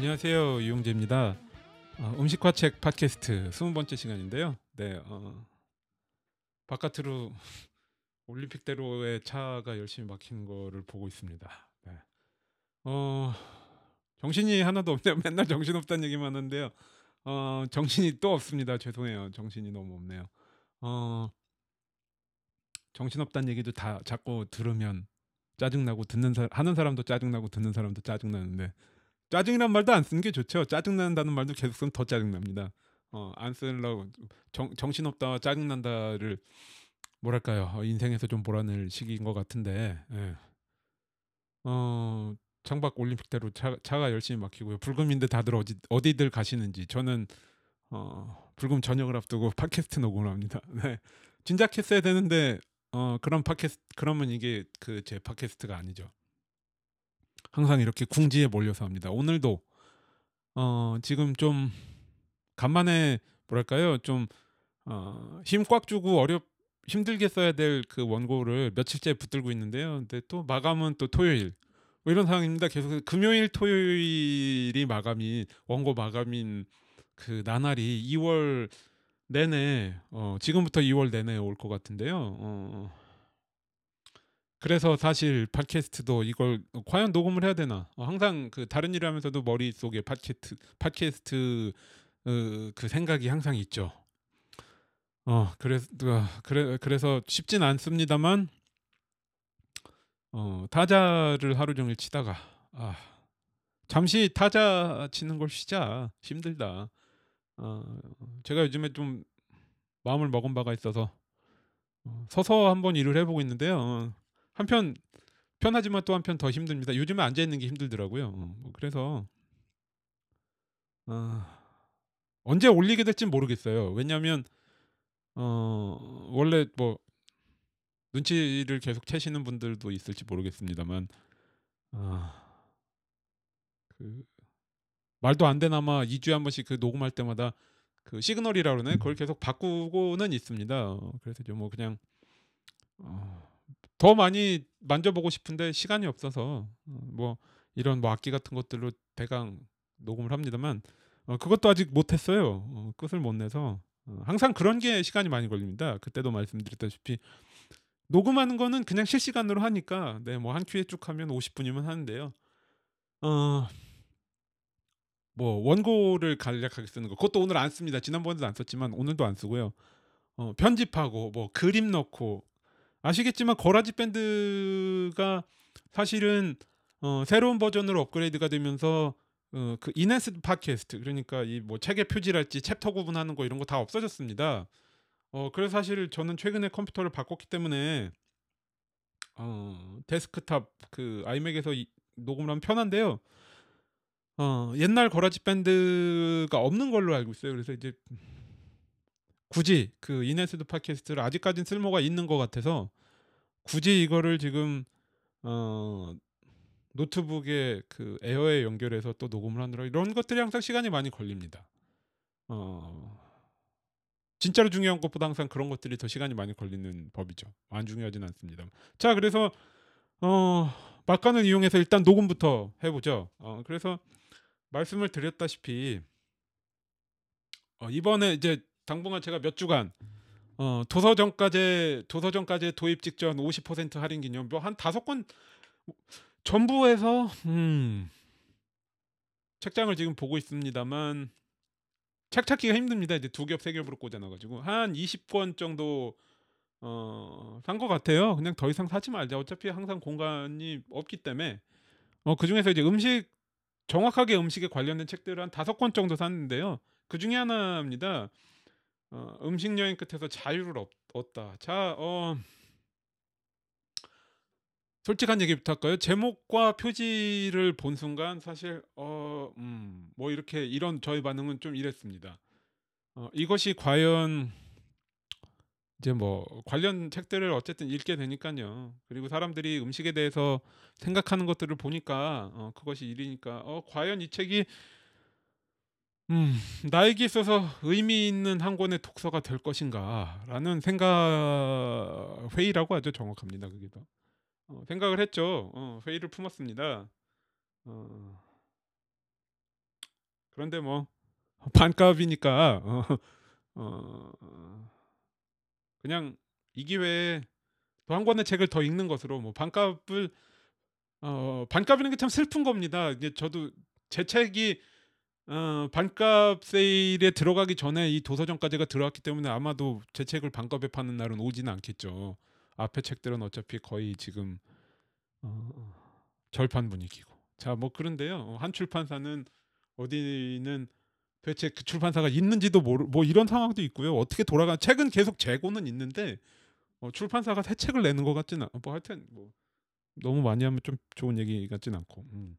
안녕하세요 이용재입니다. 어, 음식화 책 팟캐스트 20번째 시간인데요. 네, 어, 바깥으로 올림픽대로의 차가 열심히 막히는 거를 보고 있습니다. 네. 어, 정신이 하나도 없네요. 맨날 정신 없다는 얘기만 하는데요. 어, 정신이 또 없습니다. 죄송해요. 정신이 너무 없네요. 어, 정신 없다는 얘기도 다 자꾸 들으면 짜증나고 듣는 사 하는 사람도 짜증나고 듣는 사람도 짜증나는데 짜증이란 말도 안 쓰는 게 좋죠. 짜증난다는 말도 계속 쓰면 더 짜증납니다. 어, 안 쓰려고 정, 정신없다 짜증난다를 뭐랄까요 어, 인생에서 좀 몰아낼 시기인 것 같은데 예. 어, 창밖 올림픽대로 차, 차가 열심히 막히고요. 불금인데 다들 어디 어디들 가시는지 저는 어, 불금 저녁을 앞두고 팟캐스트 녹음을 합니다. 네. 진작 했어야 되는데 어, 그런 팟캐스트 그러면 이게 그 제 팟캐스트가 아니죠. 항상 이렇게 궁지에 몰려서 합니다. 오늘도 어, 지금 좀 간만에 뭐랄까요 좀 어, 힘꽉 주고 어렵 힘들게 써야 될 그 원고를 며칠째 붙들고 있는데요. 근데 또 마감은 또 토요일 뭐 이런 상황입니다. 계속 금요일 토요일이 마감이 원고 마감인 그 나날이 2월 내내 어, 지금부터 2월 내내 올 것 같은데요. 어, 그래서 사실 팟캐스트도 이걸 과연 녹음을 해야 되나? 어, 항상 그 다른 일을 하면서도 머릿속에 팟캐스트 팟캐스트 어, 그 생각이 항상 있죠. 어 그래서 그래 그래서 쉽진 않습니다만 어 타자를 하루 종일 치다가 아 잠시 타자 치는 걸 쉬자 힘들다. 어 제가 요즘에 좀 마음을 먹은 바가 있어서 어, 서서 한번 일을 해보고 있는데요. 어, 한편 편하지만 또 한편 더 힘듭니다. 요즘에 앉아 있는 게 힘들더라고요. 어, 뭐 그래서 어, 언제 올리게 될지 모르겠어요. 왜냐하면 어, 원래 뭐 눈치를 계속 채시는 분들도 있을지 모르겠습니다만 어, 그 말도 안 되나마 2주에 한 번씩 그 녹음할 때마다 그 시그널이라 그러네 그걸 계속 바꾸고는 있습니다. 어, 그래서 뭐 그냥 어, 더 많이 만져보고 싶은데 시간이 없어서 어, 뭐 이런 뭐 악기 같은 것들로 대강 녹음을 합니다만 어, 그것도 아직 못했어요. 어, 끝을 못 내서 어, 항상 그런 게 시간이 많이 걸립니다. 그때도 말씀드렸다시피 녹음하는 거는 그냥 실시간으로 하니까 네 뭐 한 큐에 쭉 하면 50분이면 하는데요. 어. 뭐 원고를 간략하게 쓰는 거 그것도 오늘 안 씁니다. 지난번에도 안 썼지만 오늘도 안 쓰고요. 어, 편집하고 뭐 그림 넣고 아시겠지만 거라지 밴드가 사실은 어, 새로운 버전으로 업그레이드가 되면서 어, 그 enhanced 팟캐스트 그러니까 이 뭐 책의 표지랄지 챕터 구분하는 거 이런 거 다 없어졌습니다. 어 그래서 사실 저는 최근에 컴퓨터를 바꿨기 때문에 어 데스크탑 그 iMac에서 이, 녹음을 하면 편한데요. 어 옛날 GarageBand가 없는 걸로 알고 있어요. 그래서 이제 굳이 그 enhanced 팟캐스트를 아직까지는 쓸모가 있는 것 같아서 굳이 이거를 지금 어 노트북에 그 에어에 연결해서 또 녹음을 하느라 이런 것들이 항상 시간이 많이 걸립니다. 어 진짜로 중요한 것보다 항상 그런 것들이 더 시간이 많이 걸리는 법이죠. 안 중요하진 않습니다. 자 그래서 어 막간을 이용해서 일단 녹음부터 해보죠. 어 그래서 말씀을 드렸다시피 어, 이번에 이제 당분간 제가 몇 주간 어, 도서정까지 도서정까지 도입 직전 50% 할인 기념 뭐한 다섯 권 전부 해서 음, 책장을 지금 보고 있습니다만 책 찾기가 힘듭니다. 이제 두 겹 세 겹으로 꽂아놔가지고 한 20권 정도 어, 산것 같아요. 그냥 더 이상 사지 말자. 어차피 항상 공간이 없기 때문에 어, 그 중에서 이제 음식 정확하게 음식에 관련된 책들을 한 다섯 권 정도 샀는데요. 그 중에 하나입니다. 어, 음식 여행 끝에서 자유를 얻, 얻다. 자, 어, 솔직한 얘기 부탁할까요? 제목과 표지를 본 순간 사실 어, 음, 뭐 이렇게 이런 저의 반응은 좀 이랬습니다. 어, 이것이 과연 이제 뭐 관련 책들을 어쨌든 읽게 되니까요. 그리고 사람들이 음식에 대해서 생각하는 것들을 보니까 어, 그것이 일이니까 어, 과연 이 책이 음, 나에게 있어서 의미 있는 한 권의 독서가 될 것인가라는 생각 회의라고 하죠 정확합니다 그게 더. 어, 생각을 했죠. 어, 회의를 품었습니다. 어, 그런데 뭐 반값이니까 어, 어, 그냥 이 기회에 또 한 권의 책을 더 읽는 것으로 뭐 반값을 어, 반값이라는 게 참 슬픈 겁니다. 이제 저도 제 책이 어, 반값 세일에 들어가기 전에 이 도서점까지가 들어왔기 때문에 아마도 제 책을 반값에 파는 날은 오지는 않겠죠. 앞에 책들은 어차피 거의 지금 어, 절판 분위기고. 자, 뭐 그런데요. 어, 한 출판사는 어디는 도대체 그 출판사가 있는지도 모르 뭐 이런 상황도 있고요. 어떻게 돌아가 책은 계속 재고는 있는데 어, 출판사가 새 책을 내는 것 같지는 않. 뭐 하여튼 뭐 너무 많이 하면 좀 좋은 얘기 같진 않고. 음.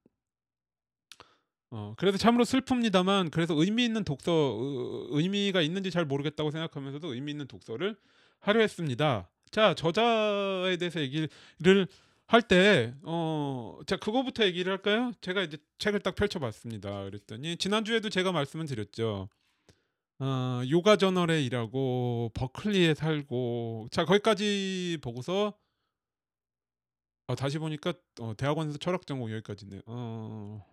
어, 그래서 참으로 슬픕니다만 그래서 의미 있는 독서 어, 의미가 있는지 잘 모르겠다고 생각하면서도 의미 있는 독서를 하려 했습니다. 자 저자에 대해서 얘기를 할 때 어, 자 그거부터 얘기를 할까요? 제가 이제 책을 딱 펼쳐봤습니다. 그랬더니 지난 주에도 제가 말씀을 드렸죠. 어, 요가 저널에 일하고 버클리에 살고 자 거기까지 보고서 어, 다시 보니까 어, 대학원에서 철학 전공 여기까지네. 어,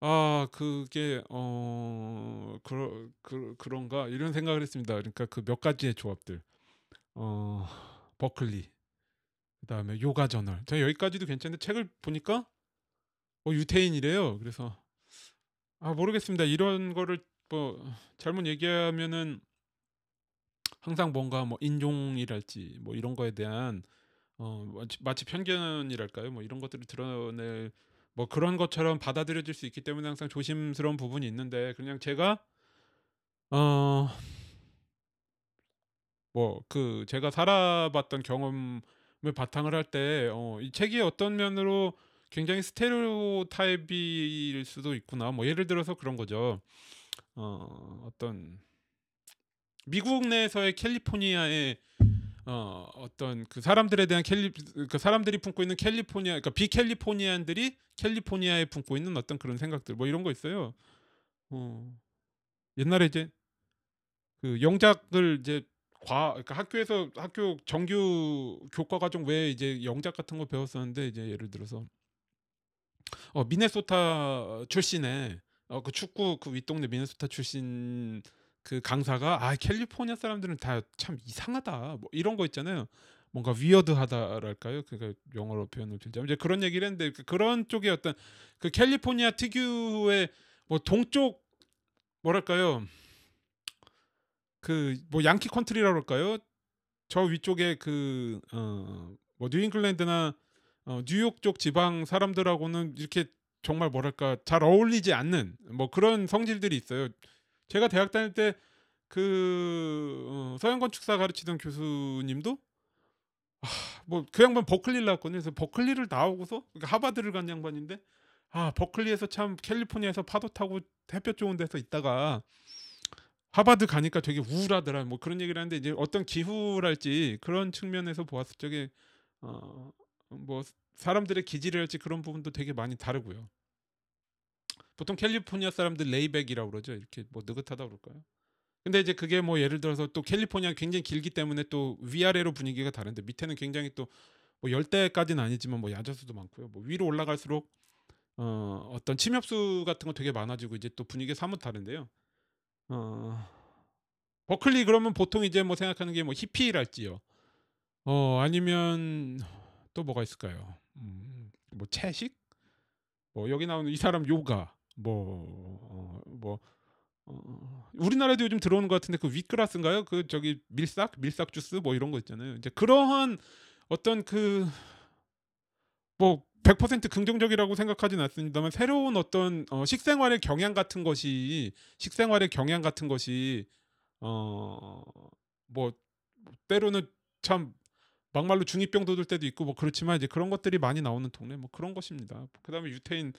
아 그게 어 그러, 그, 그런가 이런 생각을 했습니다. 그러니까 그 몇 가지의 조합들. 어 버클리 그다음에 요가 저널. 제가 여기까지도 괜찮은데 책을 보니까 어 유태인이래요. 그래서 아 모르겠습니다. 이런 거를 뭐 잘못 얘기하면은 항상 뭔가 뭐 인종이랄지 뭐 이런 거에 대한 어 마치, 마치 편견이랄까요? 뭐 이런 것들을 드러낼 뭐 그런 것처럼 받아들여질 수 있기 때문에 항상 조심스러운 부분이 있는데 그냥 제가 어 뭐 그 제가 살아봤던 경험을 바탕을 할 때 어, 이 책이 어떤 면으로 굉장히 스테레오 타입일 수도 있구나. 뭐 예를 들어서 그런 거죠. 어, 어떤 미국 내에서의 캘리포니아의 어, 어떤 그 사람들에 대한 캘리 그 사람들이 품고 있는 캘리포니아 그러니까 비캘리포니안들이 캘리포니아에 품고 있는 어떤 그런 생각들 뭐 이런 거 있어요. 어, 옛날에 이제 그 영작을 이제 과 그러니까 학교에서 학교 정규 교과 과정 외에 이제 영작 같은 거 배웠었는데 이제 예를 들어서 어 미네소타 출신의 어그 축구 그 윗동네 미네소타 출신 그 강사가 아 캘리포니아 사람들은 다 참 이상하다 뭐 이런 거 있잖아요. 뭔가 weird하다랄까요? 그니까 영어로 표현을 들자면 이제 그런 얘기를 했는데 그 그런 쪽의 어떤 그 캘리포니아 특유의 뭐 동쪽 뭐랄까요? 그 뭐 Yankee country라고 할까요? 저 위쪽에 그어뭐 뉴잉글랜드나 어, 뉴욕 쪽 지방 사람들하고는 이렇게 정말 뭐랄까 잘 어울리지 않는 뭐 그런 성질들이 있어요. 제가 대학 다닐 때 그 어, 서양 건축사 가르치던 교수님도 아, 뭐그 양반 버클리를 나왔거든요. 그래서 버클리를 나오고서 그러니까 하바드를 간 양반인데 아 버클리에서 참 캘리포니아에서 파도 타고 햇볕 좋은 데서 있다가 하바드 가니까 되게 우울하더라. 뭐 그런 얘기를 하는데 이제 어떤 기후랄지 그런 측면에서 보았을 적에 어 뭐 사람들의 기질이랄지 그런 부분도 되게 많이 다르고요. 보통 캘리포니아 사람들 레이백이라고 그러죠. 이렇게 뭐 느긋하다 그럴까요? 근데 이제 그게 뭐 예를 들어서 또 캘리포니아 굉장히 길기 때문에 또 위아래로 분위기가 다른데 밑에는 굉장히 또 뭐 열대까지는 아니지만 뭐 야자수도 많고요. 뭐 위로 올라갈수록 어 어떤 침엽수 같은 거 되게 많아지고 이제 또 분위기가 사뭇 다른데요. 어 버클리 그러면 보통 이제 뭐 생각하는 게 뭐 히피랄지요. 어 아니면 또 뭐가 있을까요? 음, 뭐 채식? 뭐 여기 나오는 이 사람 요가 뭐 어, 뭐 어, 우리나라도 요즘 들어오는 것 같은데 그 윗그라스인가요? 그 저기 밀싹 밀싹 주스 뭐 이런 거 있잖아요. 이제 그러한 어떤 그 뭐 100% 긍정적이라고 생각하진 않습니다만 새로운 어떤 어, 식생활의 경향 같은 것이 식생활의 경향 같은 것이 어 뭐 때로는 참 막말로 중이병 돋을 때도 있고 뭐 그렇지만 이제 그런 것들이 많이 나오는 동네 뭐 그런 것입니다. 그다음에 유태인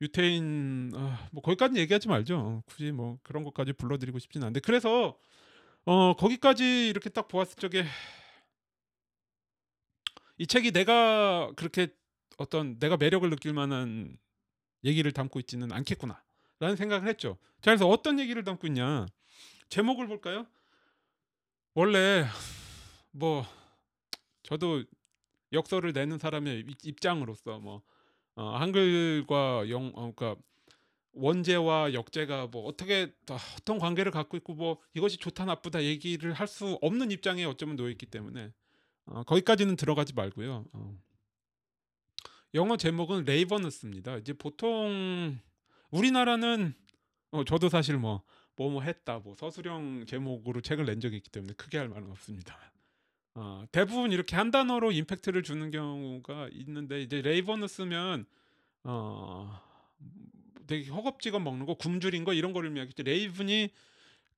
유태인 아, 뭐 거기까지 얘기하지 말죠. 어, 굳이 뭐 그런 것까지 불러드리고 싶진 않은데 그래서 어 거기까지 이렇게 딱 보았을 적에 이 책이 내가 그렇게 어떤 내가 매력을 느낄 만한 얘기를 담고 있지는 않겠구나라는 생각을 했죠. 자 그래서 어떤 얘기를 담고 있냐 제목을 볼까요? 원래 뭐 저도 역설을 내는 사람의 입장으로서 뭐 어, 한글과 영 어, 그러니까 원제와 역제가 뭐 어떻게 어떤 관계를 갖고 있고 뭐 이것이 좋다 나쁘다 얘기를 할 수 없는 입장에 어쩌면 놓여 있기 때문에 어, 거기까지는 들어가지 말고요. 어. 영어 제목은 Ravenous입니다. 이제 보통 우리나라는 어, 저도 사실 뭐 뭐뭐 뭐 했다 뭐 서술형 제목으로 책을 낸 적이 있기 때문에 크게 할 말은 없습니다. 어, 대부분 이렇게 한 단어로 임팩트를 주는 경우가 있는데 이제 ravenous면 어, 되게 허겁지겁 먹는 거 굶주린 거 이런 거를 의미하겠죠. Raven이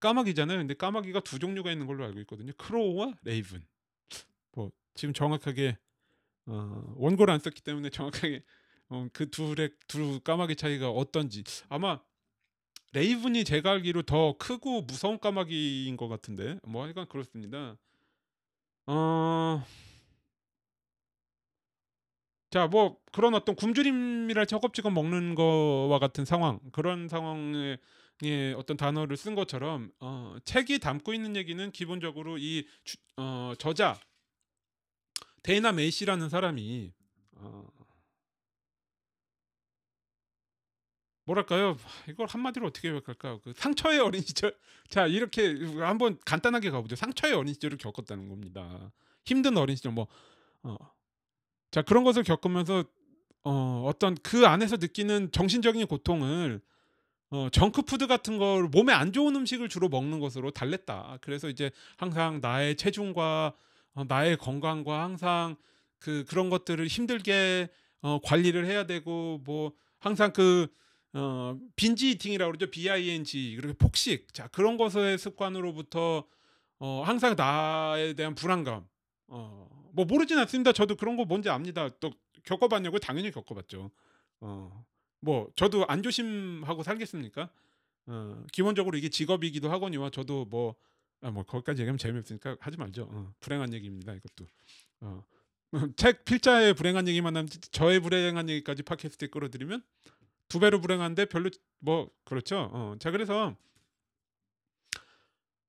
까마귀잖아요. 근데 까마귀가 두 종류가 있는 걸로 알고 있거든요. Crow와 raven. 뭐 지금 정확하게 어, 원고를 안 썼기 때문에 정확하게 어, 그 둘의 두 까마귀 차이가 어떤지 아마 레이븐이 제가 알기로 더 크고 무서운 까마귀인 것 같은데 뭐 하여간 그렇습니다. 어... 자, 뭐 그런 어떤 굶주림이랄 허겁지겁 먹는 거와 같은 상황 그런 상황에 어떤 단어를 쓴 것처럼 어, 책이 담고 있는 얘기는 기본적으로 이 주, 어, 저자 데이나 메이시라는 사람이 어, 뭐랄까요? 이걸 한마디로 어떻게 요약할까요? 그 상처의 어린 시절. 자 이렇게 한번 간단하게 가보죠. 상처의 어린 시절을 겪었다는 겁니다. 힘든 어린 시절 뭐 어. 자 그런 것을 겪으면서 어, 어떤 그 안에서 느끼는 정신적인 고통을 어, 정크푸드 같은 걸 몸에 안 좋은 음식을 주로 먹는 것으로 달랬다. 그래서 이제 항상 나의 체중과 어, 나의 건강과 항상 그 그런 것들을 힘들게 어, 관리를 해야 되고 뭐 항상 그 어, 빈지 이팅이라고 그러죠. B-I-N-G 그리고 폭식. 자 그런 것의 습관으로부터 어, 항상 나에 대한 불안감. 어, 뭐 모르진 않습니다. 저도 그런 거 뭔지 압니다. 또 겪어봤냐고 당연히 겪어봤죠. 어, 뭐 저도 안 조심하고 살겠습니까? 어, 기본적으로 이게 직업이기도 하거니와 저도 뭐, 아, 뭐 거기까지 얘기하면 재미없으니까 하지 말죠. 어, 불행한 얘기입니다. 이것도. 어, 책 필자의 불행한 얘기만 하면 저의 불행한 얘기까지 팟캐스트에 끌어들이면 두 배로 불행한데 별로 뭐 그렇죠. 어. 자 그래서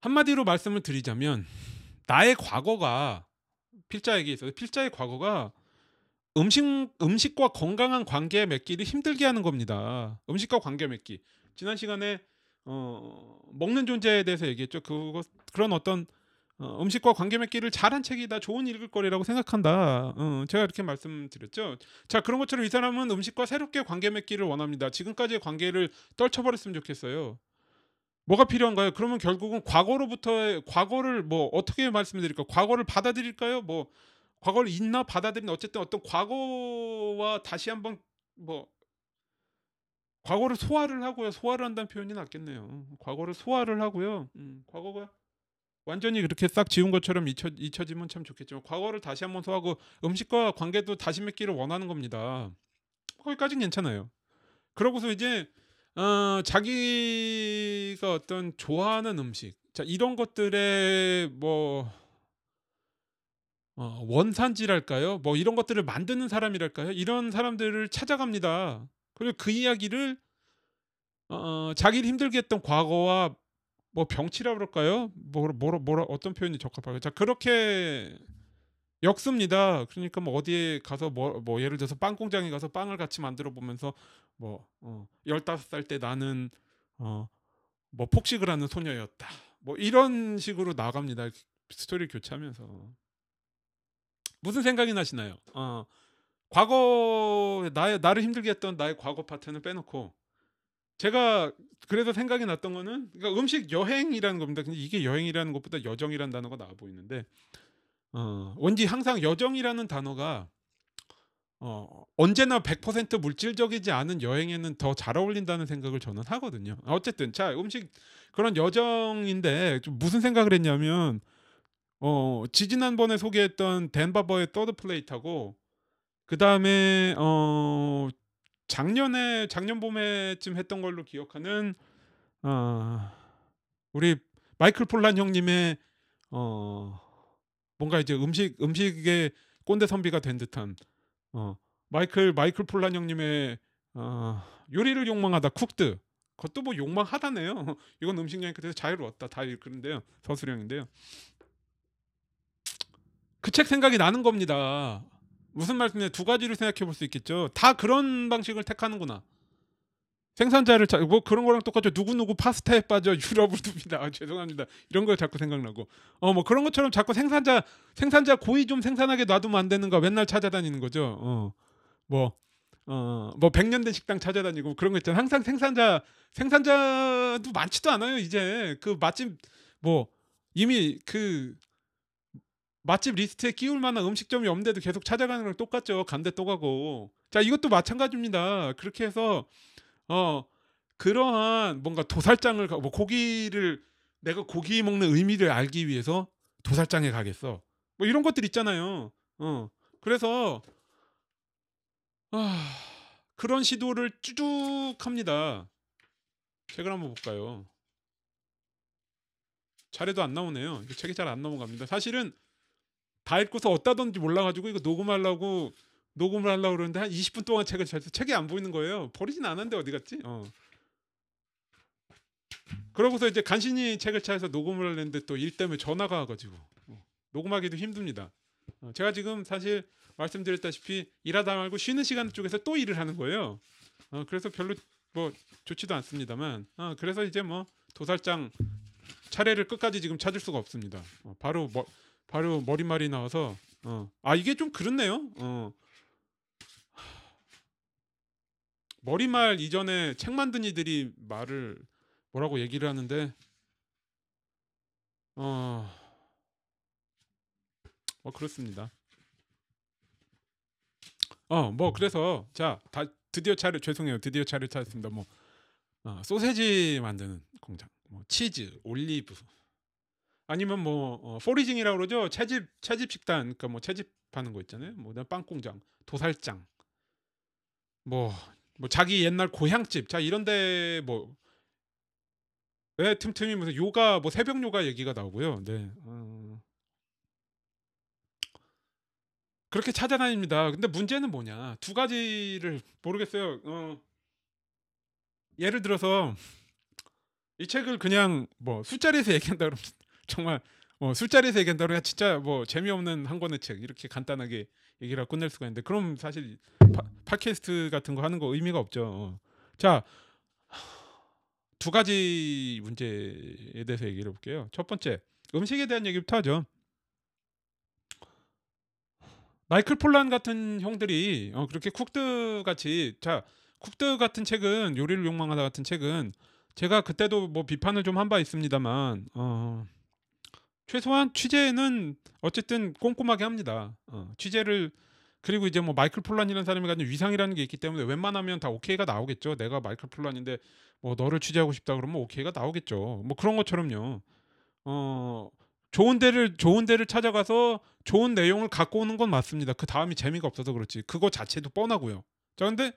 한마디로 말씀을 드리자면 나의 과거가 필자에게 있어서 필자의 과거가 음식 음식과 건강한 관계 맺기를 힘들게 하는 겁니다. 음식과 관계 맺기. 지난 시간에 어, 먹는 존재에 대해서 얘기했죠. 그거 그런 어떤 어, 음식과 관계 맺기를 잘한 책이다 좋은 읽을 거리라고 생각한다. 어, 제가 이렇게 말씀드렸죠. 자 그런 것처럼 이 사람은 음식과 새롭게 관계 맺기를 원합니다. 지금까지의 관계를 떨쳐버렸으면 좋겠어요. 뭐가 필요한가요? 그러면 결국은 과거로부터의 과거를 뭐 어떻게 말씀드릴까? 과거를 받아들일까요? 뭐 과거를 있나 받아들이나 어쨌든 어떤 과거와 다시 한번 뭐 과거를 소화를 하고요. 소화를 한다는 표현이 낫겠네요. 과거를 소화를 하고요. 음, 과거가 완전히 그렇게 싹 지운 것처럼 잊혀, 잊혀지면 참 좋겠지만 과거를 다시 한번 소하고 음식과 관계도 다시 맺기를 원하는 겁니다. 거기까지는 괜찮아요. 그러고서 이제 어, 자기가 어떤 좋아하는 음식, 자 이런 것들의 뭐 어, 원산지랄까요? 뭐 이런 것들을 만드는 사람이랄까요? 이런 사람들을 찾아갑니다. 그리고 그 이야기를 어, 자기를 힘들게 했던 과거와 뭐 병치라 그럴까요? 뭐라 뭐라 뭐라 어떤 표현이 적합할까요? 자 그렇게 엮습니다. 그러니까 뭐 어디에 가서 뭐, 뭐 예를 들어서 빵 공장에 가서 빵을 같이 만들어 보면서 뭐 어, 15살 때 나는 어, 뭐 폭식을 하는 소녀였다. 뭐 이런 식으로 나갑니다. 스토리 교체하면서 무슨 생각이 나시나요? 어, 과거 나의 나를 힘들게 했던 나의 과거 파트는 빼놓고 제가 그래서 생각이 났던 거는 그러니까 음식 여행이라는 겁니다. 근데 이게 여행이라는 것보다 여정이라는 단어가 나와 보이는데 어, 왠지 항상 여정이라는 단어가 어, 언제나 100% 물질적이지 않은 여행에는 더 잘 어울린다는 생각을 저는 하거든요. 어쨌든 자 음식 그런 여정인데 좀 무슨 생각을 했냐면 어, 지지난번에 소개했던 덴바버의 더드 플레이트하고 그 다음에 어, 작년에 작년 봄에쯤 했던 걸로 기억하는 어, 우리 마이클 폴란 형님의 어, 뭔가 이제 음식 음식의 꼰대 선비가 된 듯한 어, 마이클 마이클 폴란 형님의 어, 요리를 욕망하다 쿡드 그것도 뭐 욕망하다네요. 이건 음식 여행 끝에서 자유로웠다 다 그런데요 서술형인데요. 그 책 생각이 나는 겁니다. 무슨 말씀이냐 두 가지를 생각해 볼 수 있겠죠. 다 그런 방식을 택하는구나. 생산자를 자, 뭐 그런 거랑 똑같죠. 누구 누구 파스타에 빠져 유럽을 둡니다. 아, 죄송합니다. 이런 거 자꾸 생각나고. 어 뭐 그런 것처럼 자꾸 생산자 생산자 고의 좀 생산하게 놔두면 안 되는가 맨날 찾아다니는 거죠. 어. 뭐 어, 뭐 백년 된 식당 찾아다니고 그런 거 있잖아요. 항상 생산자 생산자도 많지도 않아요. 이제 그 맛집 뭐 이미 그 맛집 리스트에 끼울 만한 음식점이 없는데도 계속 찾아가는 거랑 똑같죠. 간데 또 가고. 자, 이것도 마찬가지입니다. 그렇게 해서 어 그러한 뭔가 도살장을 가, 뭐 고기를 내가 고기 먹는 의미를 알기 위해서 도살장에 가겠어. 뭐 이런 것들 있잖아요. 어. 그래서 아, 그런 시도를 쭉 합니다. 책을 한번 볼까요? 차례도 안 나오네요. 책이 잘 안 넘어갑니다. 사실은 다 읽고서 어디다던지 몰라가지고 이거 녹음하려고 녹음을 하려고 그러는데 한 20분 동안 책을 잘 책이 안 보이는 거예요. 버리진 않았는데 어디 갔지? 어. 그러고서 이제 간신히 책을 찾아서 녹음을 하려는데 또 일 때문에 전화가 와가지고 어. 녹음하기도 힘듭니다. 어. 제가 지금 사실 말씀드렸다시피 일하다 말고 쉬는 시간 쪽에서 또 일을 하는 거예요. 어, 그래서 별로 뭐 좋지도 않습니다만, 어, 그래서 이제 뭐 도살장 차례를 끝까지 지금 찾을 수가 없습니다. 어, 바로 뭐, 바로 머리말이 나와서 어, 아 이게 좀 그렇네요. 어. 머리말 이전에 책 만든 이들이 말을 뭐라고 얘기를 하는데 어, 뭐 그렇습니다. 어, 뭐 그래서 자, 다 드디어 차를 죄송해요. 드디어 차를 찾았습니다. 뭐 어, 소세지 만드는 공장, 뭐 치즈, 올리브, 아니면 뭐 어, 포리징이라고 그러죠. 채집 채집 식단, 그러니까 뭐 채집하는 거 있잖아요. 뭐 빵 공장, 도살장, 뭐, 뭐 자기 옛날 고향집, 자 이런 데 뭐 왜 틈틈이 무슨 요가 뭐 새벽 요가 얘기가 나오고요. 네. 어, 그렇게 찾아다닙니다. 근데 문제는 뭐냐? 두 가지를 모르겠어요. 어, 예를 들어서 이 책을 그냥 뭐 술자리에서 얘기한다 그러면 정말 뭐 술자리에서 얘기한다 그러면 진짜 뭐 재미없는 한 권의 책 이렇게 간단하게 얘기를 끝낼 수가 있는데 그럼 사실 파, 팟캐스트 같은 거 하는 거 의미가 없죠. 어. 자, 두 가지 문제에 대해서 얘기를 해볼게요. 첫 번째 음식에 대한 얘기부터 하죠. 마이클 폴란 같은 형들이 어, 그렇게 쿡드 같이 자 쿡드 같은 책은 요리를 욕망하다 같은 책은 제가 그때도 뭐 비판을 좀 한 바 있습니다만 어, 최소한 취재는 어쨌든 꼼꼼하게 합니다. 어, 취재를 그리고 이제 뭐 마이클 폴란이라는 사람이 가진 위상이라는 게 있기 때문에 웬만하면 다 오케이가 나오겠죠. 내가 마이클 폴란인데 뭐 너를 취재하고 싶다 그러면 오케이가 나오겠죠. 뭐 그런 것처럼요. 어 좋은 데를 좋은 데를 찾아가서 좋은 내용을 갖고 오는 건 맞습니다. 그 다음이 재미가 없어서 그렇지. 그거 자체도 뻔하고요. 자, 근데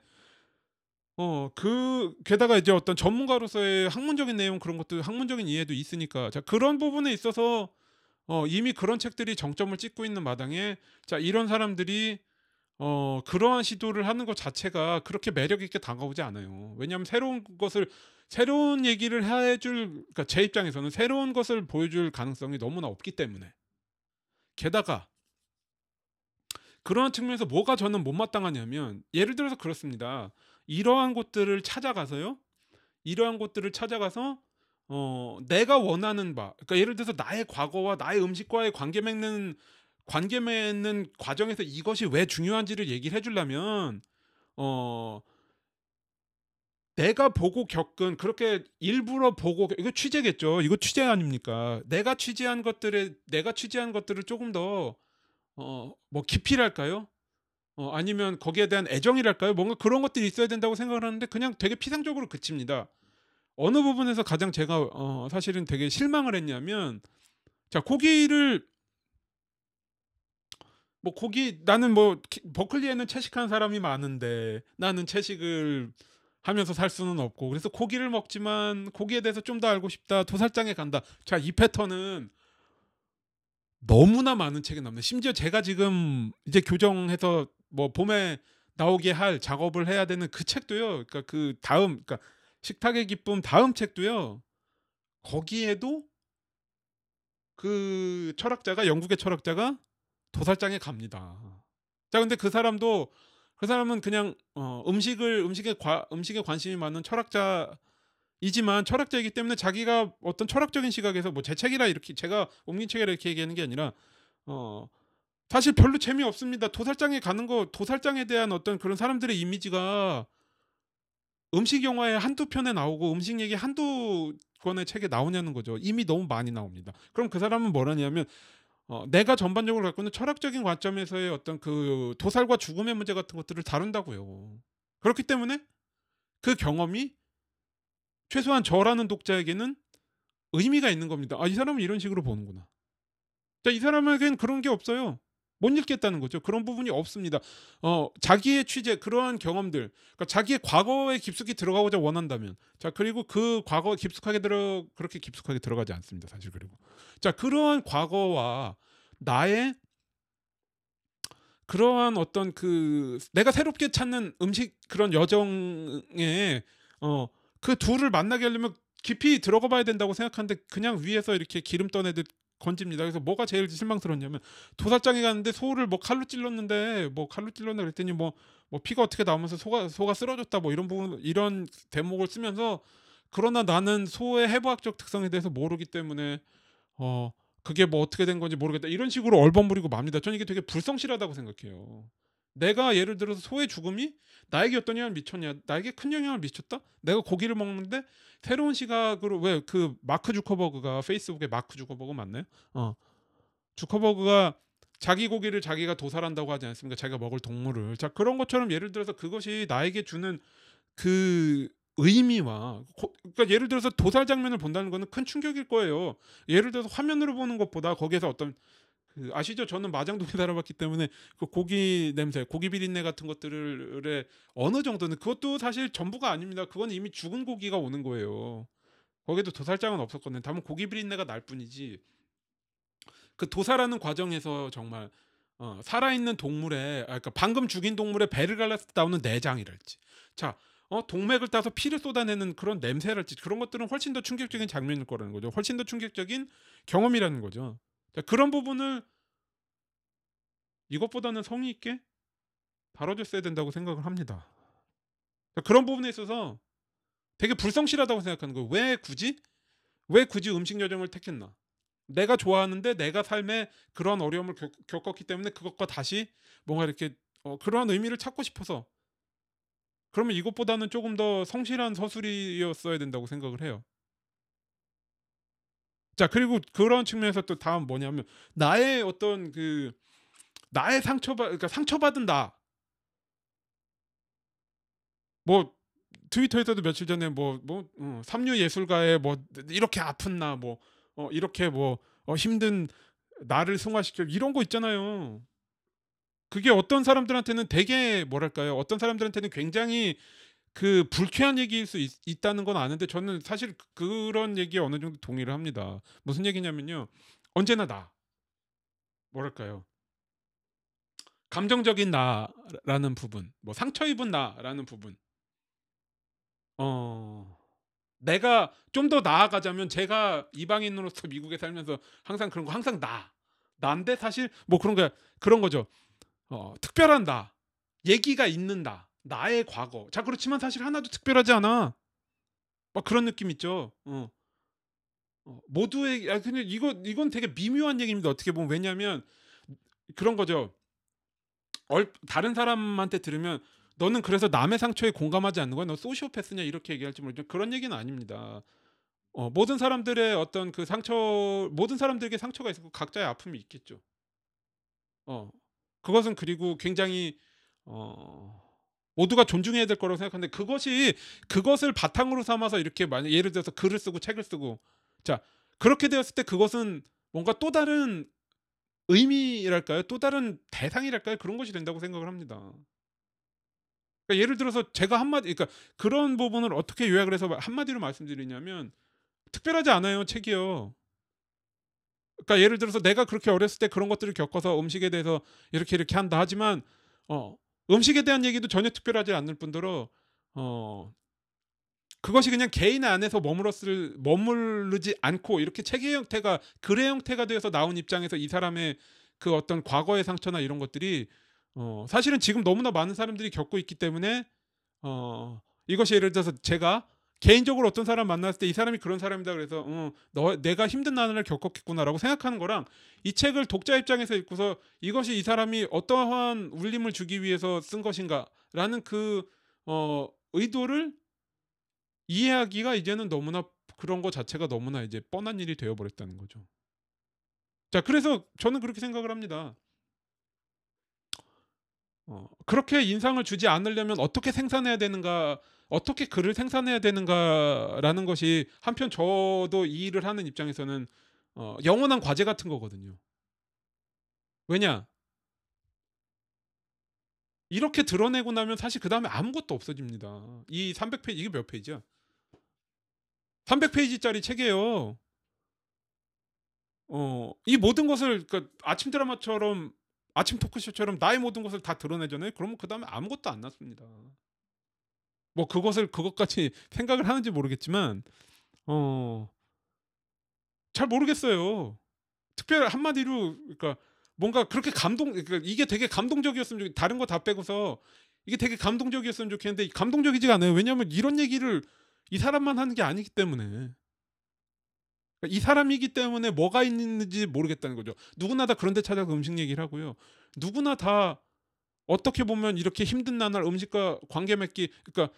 어, 그 게다가 이제 어떤 전문가로서의 학문적인 내용 그런 것도 학문적인 이해도 있으니까 자, 그런 부분에 있어서 어, 이미 그런 책들이 정점을 찍고 있는 마당에 자, 이런 사람들이 어, 그러한 시도를 하는 것 자체가 그렇게 매력 있게 다가오지 않아요. 왜냐하면 새로운 것을 새로운 얘기를 해줄 그러니까 제 입장에서는 새로운 것을 보여줄 가능성이 너무나 없기 때문에 게다가 그러한 측면에서 뭐가 저는 못마땅하냐면 예를 들어서 그렇습니다. 이러한 곳들을 찾아가서요. 이러한 곳들을 찾아가서 어 내가 원하는 바 그러니까 예를 들어서 나의 과거와 나의 음식과의 관계 맺는 관계 맺는 과정에서 이것이 왜 중요한지를 얘기를 해주려면 어 내가 보고 겪은 그렇게 일부러 보고 이거 취재겠죠. 이거 취재 아닙니까? 내가 취재한 것들에 내가 취재한 것들을 조금 더 어 뭐 깊이랄까요? 어 아니면 거기에 대한 애정이랄까요? 뭔가 그런 것들이 있어야 된다고 생각을 하는데 그냥 되게 피상적으로 그칩니다. 어느 부분에서 가장 제가 어 사실은 되게 실망을 했냐면 자 고기를 뭐 고기 나는 뭐 버클리에는 채식하는 사람이 많은데 나는 채식을 하면서 살 수는 없고 그래서 고기를 먹지만 고기에 대해서 좀 더 알고 싶다 도살장에 간다. 자 이 패턴은 너무나 많은 책이 나옵니다. 심지어 제가 지금 이제 교정해서 뭐 봄에 나오게 할 작업을 해야 되는 그 책도요. 그러니까 그 다음 그러니까 식탁의 기쁨 다음 책도요 거기에도 그 철학자가 영국의 철학자가 도살장에 갑니다 자 근데 그 사람도 그 사람은 그냥 어 음식을 음식에 과 음식에 관심이 많은 철학자이지만 철학자이기 때문에 자기가 어떤 철학적인 시각에서 뭐 제 책이라 이렇게 제가 옮긴 책이라 이렇게 얘기하는 게 아니라 어 사실 별로 재미없습니다. 도살장에 가는 거 도살장에 대한 어떤 그런 사람들의 이미지가 음식 영화의 한두 편에 나오고 음식 얘기 한두 권의 책에 나오냐는 거죠. 이미 너무 많이 나옵니다. 그럼 그 사람은 뭐라냐면 어, 내가 전반적으로 갖고 있는 철학적인 관점에서의 어떤 그 도살과 죽음의 문제 같은 것들을 다룬다고요. 그렇기 때문에 그 경험이 최소한 저라는 독자에게는 의미가 있는 겁니다. 아, 이 사람은 이런 식으로 보는구나. 자, 이 사람에겐 그런 게 없어요. 못 읽겠다는 거죠. 그런 부분이 없습니다. 어, 자기의 취재, 그러한 경험들, 그러니까 자기의 과거에 깊숙이 들어가고자 원한다면, 자 그리고 그 과거에 깊숙하게 들어 그렇게 깊숙하게 들어가지 않습니다. 사실 그리고, 자 그러한 과거와 나의 그러한 어떤 그 내가 새롭게 찾는 음식 그런 여정에 어 그 둘을 만나게 하려면 깊이 들어가 봐야 된다고 생각하는데 그냥 위에서 이렇게 기름 떠내듯 건집니다. 그래서 뭐가 제일 실망스러웠냐면 도살장에 갔는데 소를 뭐 칼로 찔렀는데 뭐 칼로 찔렀나 그랬더니 뭐, 뭐 피가 어떻게 나오면서 소가 소가 쓰러졌다 뭐 이런 부분 이런 대목을 쓰면서 그러나 나는 소의 해부학적 특성에 대해서 모르기 때문에 어 그게 뭐 어떻게 된 건지 모르겠다 이런 식으로 얼버무리고 맙니다. 저는 이게 되게 불성실하다고 생각해요. 내가 예를 들어서 소의 죽음이 나에게 어떤 영향을 미쳤냐 나에게 큰 영향을 미쳤다 내가 고기를 먹는데 새로운 시각으로 왜 그 마크 주커버그가 페이스북에 마크 주커버그 맞나요? 어 주커버그가 자기 고기를 자기가 도살한다고 하지 않습니까? 자기가 먹을 동물을 자 그런 것처럼 예를 들어서 그것이 나에게 주는 그 의미와 고, 그러니까 예를 들어서 도살 장면을 본다는 것은 큰 충격일 거예요. 예를 들어서 화면으로 보는 것보다 거기에서 어떤 그 아시죠? 저는 마장동에 살아봤기 때문에 그 고기 냄새, 고기 비린내 같은 것들에 어느 정도는 그것도 사실 전부가 아닙니다. 그건 이미 죽은 고기가 오는 거예요. 거기도 도살장은 없었거든요. 다만 고기 비린내가 날 뿐이지. 그 도살하는 과정에서 정말 어, 살아있는 동물의 아, 그러니까 방금 죽인 동물의 배를 갈라서 나오는 내장이랄지 자 어, 동맥을 따서 피를 쏟아내는 그런 냄새랄지 그런 것들은 훨씬 더 충격적인 장면일 거라는 거죠 훨씬 더 충격적인 경험이라는 거죠 자, 그런 부분을 이것보다는 성의 있게 다뤄줬어야 된다고 생각을 합니다. 자, 그런 부분에 있어서 되게 불성실하다고 생각하는 거예요. 왜 굳이? 왜 굳이 음식 여정을 택했나? 내가 좋아하는데 내가 삶에 그런 어려움을 겪, 었기 때문에 그것과 다시 뭔가 이렇게 어, 그러한 의미를 찾고 싶어서 그러면 이것보다는 조금 더 성실한 서술이었어야 된다고 생각을 해요. 자 그리고 그런 측면에서 또 다음 뭐냐면 나의 어떤 그 나의 상처받 그러니까 상처받은 나. 뭐 트위터에서도 며칠 전에 뭐뭐 뭐, 어, 삼류 예술가의 뭐 이렇게 아픈 나 뭐 어, 이렇게 뭐 어, 힘든 나를 승화시켜 이런 거 있잖아요. 그게 어떤 사람들한테는 되게 뭐랄까요? 어떤 사람들한테는 굉장히 그 불쾌한 얘기일 수 있, 다는건 아는데 저는 사실 그, 그런 얘기에 어느 정도 동의를 합니다. 무슨 얘기냐면요. 언제나 나 뭐랄까요? 감정적인 나라는 부분, 뭐 상처 입은 나라는 부분. 어 내가 좀 더 나아가자면 제가 이방인으로서 미국에 살면서 항상 그런 거 항상 나 나인데 사실 뭐 그런 거 그런 거죠. 어 특별한 나 얘기가 있는 나 나의 과거. 자 그렇지만 사실 하나도 특별하지 않아. 막 그런 느낌 있죠. 어. 어, 모두의 아 근데 이거 이건 되게 미묘한 얘기입니다. 어떻게 보면 왜냐하면 그런 거죠. 얼, 다른 사람한테 들으면 너는 그래서 남의 상처에 공감하지 않는 거야? 너 소시오패스냐 이렇게 얘기할지 모르지만 그런 얘기는 아닙니다. 어, 모든 사람들의 어떤 그 상처 모든 사람들에게 상처가 있고 각자의 아픔이 있겠죠. 어 그것은 그리고 굉장히 어 모두가 존중해야 될 거라고 생각하는데 그것이 그것을 바탕으로 삼아서 이렇게 만약 예를 들어서 글을 쓰고 책을 쓰고 자 그렇게 되었을 때 그것은 뭔가 또 다른 의미랄까요? 또 다른 대상이랄까요? 그런 것이 된다고 생각을 합니다. 그러니까 예를 들어서 제가 한마디 그러니까 그런 부분을 어떻게 요약을 해서 한마디로 말씀드리냐면 특별하지 않아요 책이요. 그러니까 예를 들어서 내가 그렇게 어렸을 때 그런 것들을 겪어서 음식에 대해서 이렇게 이렇게 한다 하지만 어 음식에 대한 얘기도 전혀 특별하지 않을 뿐더러 어 그것이 그냥 개인 안에서 머물렀을 머무르지 않고 이렇게 책의 형태가 글의 형태가 되어서 나온 입장에서 이 사람의 그 어떤 과거의 상처나 이런 것들이 어 사실은 지금 너무나 많은 사람들이 겪고 있기 때문에 어 이것이 예를 들어서 제가 개인적으로 어떤 사람 만났을 때 이 사람이 그런 사람이다 그래서 어, 너 내가 힘든 나날을 겪었겠구나라고 생각하는 거랑 이 책을 독자 입장에서 읽고서 이것이 이 사람이 어떠한 울림을 주기 위해서 쓴 것인가라는 그 어, 의도를 이해하기가 이제는 너무나 그런 거 자체가 너무나 이제 뻔한 일이 되어 버렸다는 거죠. 자, 그래서 저는 그렇게 생각을 합니다. 어, 그렇게 인상을 주지 않으려면 어떻게 생산해야 되는가, 어떻게 글을 생산해야 되는가라는 것이 한편 저도 이 일을 하는 입장에서는 어, 영원한 과제 같은 거거든요. 왜냐? 이렇게 드러내고 나면 사실 그 다음에 아무것도 없어집니다. 이 300페이지 이게 몇 페이지야? 300페이지짜리 책이에요. 어, 이 모든 것을 그러니까 아침 드라마처럼 아침 토크쇼처럼 나의 모든 것을 다 드러내잖아요. 그러면 그 다음에 아무것도 안 났습니다. 뭐 그것을 그것까지 생각을 하는지 모르겠지만 어, 잘 모르겠어요. 특별히 한마디로 그러니까 뭔가 그렇게 감동 그러니까 이게 되게 감동적이었으면 좋 다른 거 다 빼고서 이게 되게 감동적이었으면 좋겠는데 감동적이지가 않아요. 왜냐하면 이런 얘기를 이 사람만 하는 게 아니기 때문에 이 사람이기 때문에 뭐가 있는지 모르겠다는 거죠. 누구나 다 그런데 찾아서 음식 얘기를 하고요. 누구나 다 어떻게 보면 이렇게 힘든 나날 음식과 관계 맺기 그러니까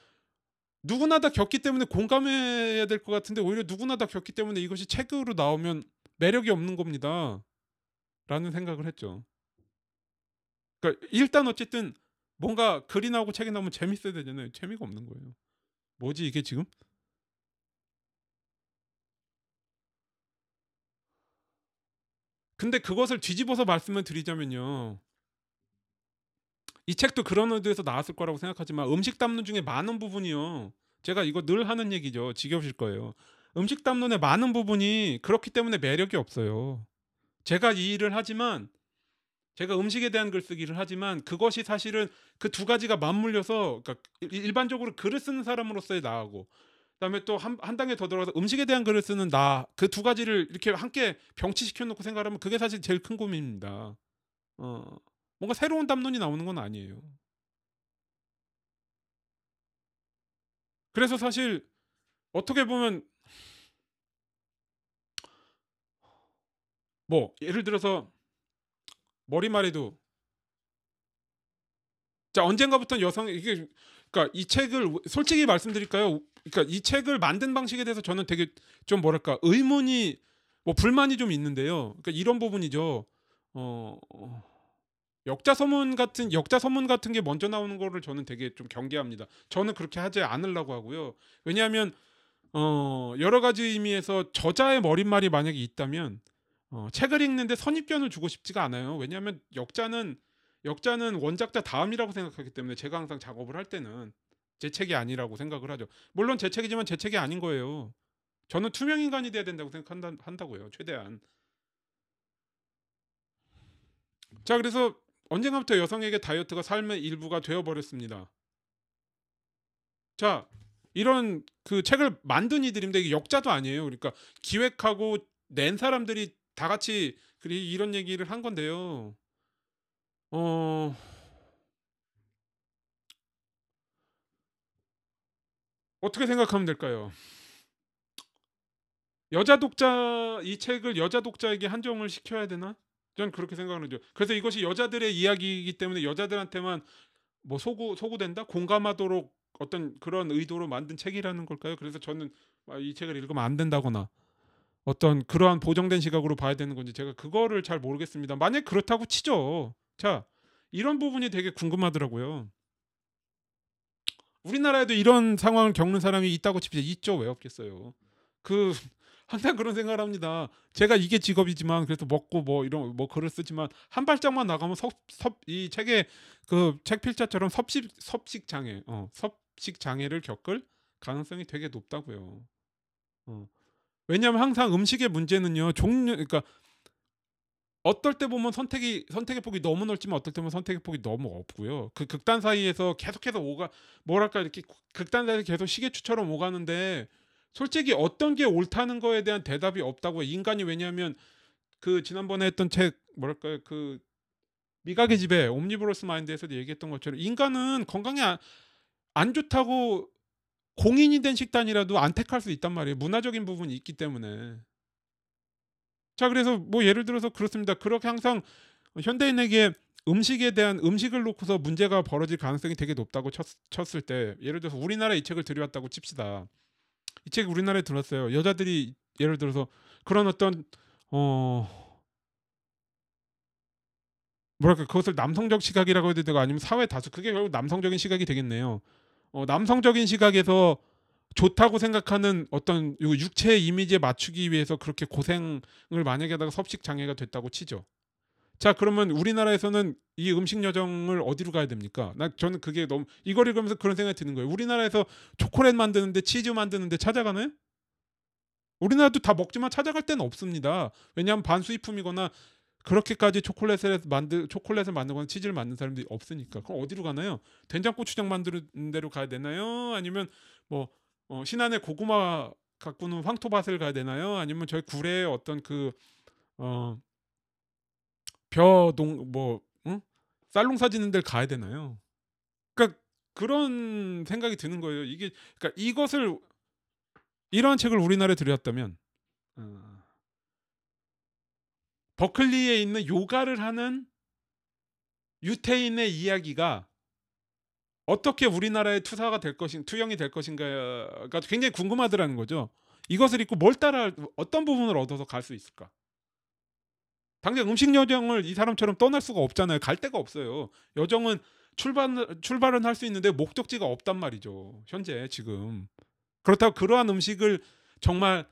누구나 다 겪기 때문에 공감해야 될 것 같은데 오히려 누구나 다 겪기 때문에 이것이 책으로 나오면 매력이 없는 겁니다. 라는 생각을 했죠. 그러니까 일단 어쨌든 뭔가 글이 나오고 책이 나오면 재밌어야 되잖아요. 재미가 없는 거예요. 뭐지 이게 지금? 근데 그것을 뒤집어서 말씀을 드리자면요. 이 책도 그런 의도에서 나왔을 거라고 생각하지만 음식 담론 중에 많은 부분이요. 제가 이거 늘 하는 얘기죠. 지겨우실 거예요. 음식 담론의 많은 부분이 그렇기 때문에 매력이 없어요. 제가 이 일을 하지만 제가 음식에 대한 글쓰기를 하지만 그것이 사실은 그 두 가지가 맞물려서 그러니까 일반적으로 글을 쓰는 사람으로서의 나하고 그다음에 또한 한 단계 더 들어가서 음식에 대한 글을 쓰는 나 그 두 가지를 이렇게 함께 병치시켜 놓고 생각하면 그게 사실 제일 큰 고민입니다. 어 뭔가 새로운 담론이 나오는 건 아니에요. 그래서 사실 어떻게 보면 뭐 예를 들어서 머리말에도 자 언젠가부터 여성 이게 그러니까 이 책을 솔직히 말씀드릴까요? 그러니까 이 책을 만든 방식에 대해서 저는 되게 좀 뭐랄까 의문이 뭐 불만이 좀 있는데요. 그러니까 이런 부분이죠. 어, 역자 서문 같은 역자 서문 같은 게 먼저 나오는 거를 저는 되게 좀 경계합니다. 저는 그렇게 하지 않으려고 하고요. 왜냐하면 어, 여러 가지 의미에서 저자의 머릿말이 만약에 있다면 어, 책을 읽는데 선입견을 주고 싶지가 않아요. 왜냐하면 역자는 역자는 원작자 다음이라고 생각하기 때문에 제가 항상 작업을 할 때는 제 책이 아니라고 생각을 하죠. 물론 제 책이지만 제 책이 아닌 거예요. 저는 투명 인간이 돼야 된다고 생각한다고요. 최대한. 자, 그래서 언젠가부터 여성에게 다이어트가 삶의 일부가 되어 버렸습니다. 자, 이런 그 책을 만든 이들인데 이게 역자도 아니에요. 그러니까 기획하고 낸 사람들이 다 같이 이런 얘기를 한 건데요. 어 어떻게 생각하면 될까요? 여자 독자 이 책을 여자 독자에게 한정을 시켜야 되나? 저는 그렇게 생각하죠. 그래서 이것이 여자들의 이야기이기 때문에 여자들한테만 뭐 소구 소구된다, 공감하도록 어떤 그런 의도로 만든 책이라는 걸까요? 그래서 저는 아, 이 책을 읽으면 안 된다거나 어떤 그러한 보정된 시각으로 봐야 되는 건지 제가 그거를 잘 모르겠습니다. 만약 그렇다고 치죠. 자, 이런 부분이 되게 궁금하더라고요. 우리나라에도 이런 상황을 겪는 사람이 있다고 칩시다. 있죠. 왜 없겠어요. 그 항상 그런 생각을 합니다. 제가 이게 직업이지만 그래서 먹고 뭐 이런 뭐 글을 쓰지만 한 발짝만 나가면 섭섭이 책의 그 책 필자처럼 섭식 섭식 장애, 어, 섭식 장애를 겪을 가능성이 되게 높다고요. 어. 왜냐하면 항상 음식의 문제는요 종류 그러니까 어떨 때 보면 선택이 선택의 폭이 너무 넓지만 어떨 때 보면 선택의 폭이 너무 없고요. 그 극단 사이에서 계속해서 오가 뭐랄까 이렇게 극단 사이에서 계속 시계추처럼 오가는데 솔직히 어떤 게 옳다는 거에 대한 대답이 없다고 인간이 왜냐하면 그 지난번에 했던 책 뭐랄까요 그 미각의 지배 옴니브로스 마인드에서도 얘기했던 것처럼 인간은 건강에 안, 안 좋다고 공인이 된 식단이라도 안 택할 수 있단 말이에요. 문화적인 부분이 있기 때문에. 자, 그래서 뭐 예를 들어서 그렇습니다. 그렇게 항상 현대인에게 음식에 대한 음식을 놓고서 문제가 벌어질 가능성이 되게 높다고 쳤, 쳤을 때 예를 들어서 우리나라 이 책을 들여왔다고 칩시다. 이 책이 우리나라에 들었어요. 여자들이 예를 들어서 그런 어떤 어 뭐랄까 그것을 남성적 시각이라고 해도 되고 아니면 사회 다수 그게 결국 남성적인 시각이 되겠네요. 어, 남성적인 시각에서 좋다고 생각하는 어떤 육체 이미지에 맞추기 위해서 그렇게 고생을 만약에 하다가 섭식 장애가 됐다고 치죠. 자 그러면 우리나라에서는 이 음식 여정을 어디로 가야 됩니까? 나 저는 그게 너무 이걸 읽으면서 그런 생각이 드는 거예요. 우리나라에서 초콜릿 만드는데 치즈 만드는데 찾아가나요? 우리나라도 다 먹지만 찾아갈 데는 없습니다. 왜냐하면 반수입품이거나 그렇게까지 초콜릿을 만들 초콜릿을 만들거나 치즈를 만든 사람들이 없으니까 그럼 어디로 가나요? 된장 고추장 만드는 데로 가야 되나요? 아니면 뭐 어, 신안의 고구마 가꾸는 황토밭을 가야 되나요? 아니면 저희 구례의 어떤 그 어, 벼동 뭐 응? 쌀농사 짓는 데를 가야 되나요? 그러니까 그런 생각이 드는 거예요. 이게 그러니까 이것을 이런 책을 우리나라에 들여왔다면 어, 버클리에 있는 요가를 하는 유태인의 이야기가 어떻게 우리나라의 투사가 될 것인 투영이 될 것인가가 굉장히 궁금하더라는 거죠. 이것을 읽고 뭘 따라 어떤 부분을 얻어서 갈 수 있을까? 당장 음식 여정을 이 사람처럼 떠날 수가 없잖아요. 갈 데가 없어요. 여정은 출발 출발은 할 수 있는데 목적지가 없단 말이죠. 현재 지금 그렇다고 그러한 음식을 정말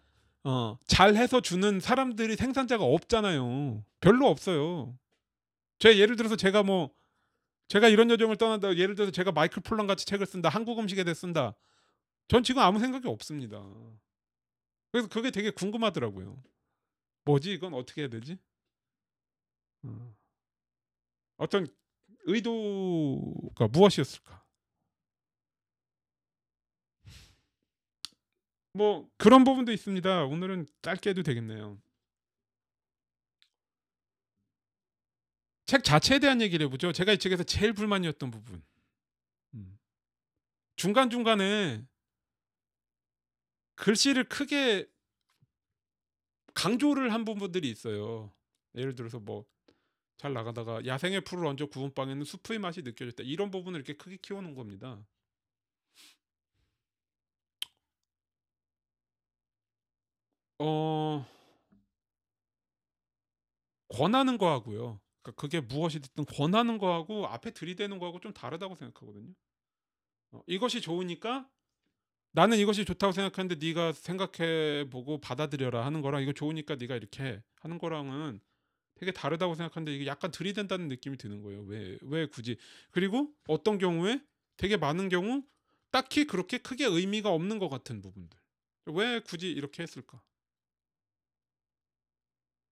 어, 잘 해서 주는 사람들이 생산자가 없잖아요. 별로 없어요. 제 예를 들어서 제가 뭐 제가 이런 여정을 떠난다. 예를 들어서 제가 마이클 폴런 같이 책을 쓴다. 한국 음식에 대해 쓴다. 전 지금 아무 생각이 없습니다. 그래서 그게 되게 궁금하더라고요. 뭐지 이건 어떻게 해야 되지? 어. 어떤 의도가 무엇이었을까? 뭐 그런 부분도 있습니다. 오늘은 짧게 해도 되겠네요. 책 자체에 대한 얘기를 해보죠. 제가 이 책에서 제일 불만이었던 부분. 음. 중간중간에 글씨를 크게 강조를 한 부분들이 있어요. 예를 들어서 뭐 잘 나가다가 야생의 풀을 얹어 구운 빵에는 수프의 맛이 느껴졌다. 이런 부분을 이렇게 크게 키워놓은 겁니다. 어 권하는 거하고요. 그러니까 그게 무엇이 됐든 권하는 거하고 앞에 들이대는 거하고 좀 다르다고 생각하거든요. 어, 이것이 좋으니까 나는 이것이 좋다고 생각하는데 네가 생각해 보고 받아들여라 하는 거랑 이거 좋으니까 네가 이렇게 하는 거랑은 되게 다르다고 생각하는데 이게 약간 들이댄다는 느낌이 드는 거예요. 왜 왜 굳이 그리고 어떤 경우에 되게 많은 경우 딱히 그렇게 크게 의미가 없는 것 같은 부분들 왜 굳이 이렇게 했을까?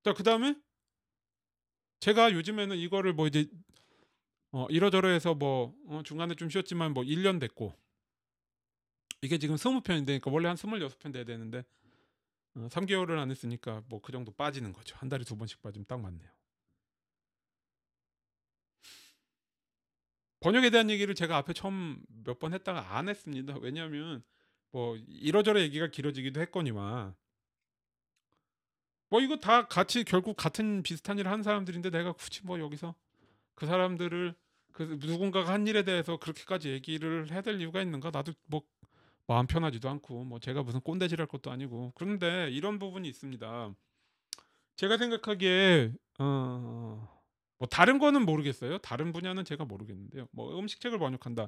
자, 그 다음에 제가 요즘에는 이거를 뭐 이제 어, 이러저러해서 뭐 어, 중간에 좀 쉬었지만 뭐 1년 됐고 이게 지금 20편인데 그러니까 원래 한 26편 돼야 되는데 어, 3개월을 안 했으니까 뭐 그 정도 빠지는 거죠. 한 달에 두 번씩 빠지면 딱 맞네요. 번역에 대한 얘기를 제가 앞에 처음 몇 번 했다가 안 했습니다. 왜냐하면 뭐 이러저러 얘기가 길어지기도 했거니와 뭐 이거 다 같이 결국 같은 비슷한 일을 한 사람들인데 내가 굳이 뭐 여기서 그 사람들을 그 누군가가 한 일에 대해서 그렇게까지 얘기를 해야 될 이유가 있는가? 나도 뭐 마음 편하지도 않고 뭐 제가 무슨 꼰대질할 것도 아니고 그런데 이런 부분이 있습니다. 제가 생각하기에 어, 뭐 다른 거는 모르겠어요. 다른 분야는 제가 모르겠는데요. 뭐 음식책을 번역한다.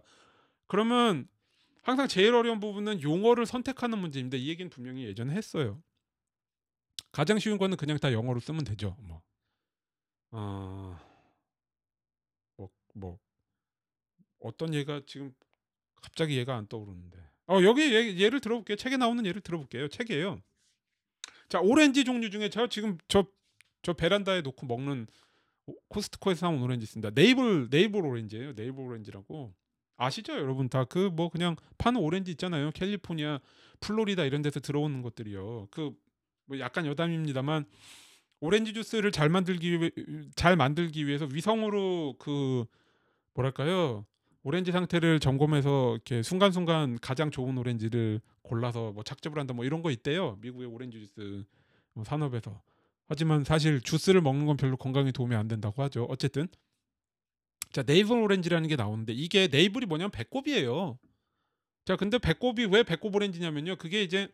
그러면 항상 제일 어려운 부분은 용어를 선택하는 문제입니다. 이 얘기는 분명히 예전에 했어요. 가장 쉬운 거는 그냥 다 영어로 쓰면 되죠. 뭐, 어, 뭐, 뭐 어떤 예가 지금 갑자기 얘가 안 떠오르는데. 어 여기 예, 예를 들어볼게요. 책에 나오는 예를 들어볼게요. 책이에요. 자 오렌지 종류 중에 저 지금 저 저 베란다에 놓고 먹는 코스트코에서 사온 오렌지 있습니다. 네이블 네이블 오렌지예요. 네이블 오렌지라고 아시죠, 여러분 다 그 뭐 그냥 파는 오렌지 있잖아요. 캘리포니아, 플로리다 이런 데서 들어오는 것들이요. 그 뭐 약간 여담입니다만 오렌지 주스를 잘 만들기 위- 잘 만들기 위해서 위성으로 그 뭐랄까요? 오렌지 상태를 점검해서 이렇게 순간순간 가장 좋은 오렌지를 골라서 뭐 착즙을 한다 뭐 이런 거 있대요. 미국의 오렌지 주스 뭐 산업에서. 하지만 사실 주스를 먹는 건 별로 건강에 도움이 안 된다고 하죠. 어쨌든 자 네이블 오렌지라는 게 나오는데 이게 navel이 뭐냐면 배꼽이에요. 자 근데 배꼽이 왜 배꼽 오렌지냐면요. 그게 이제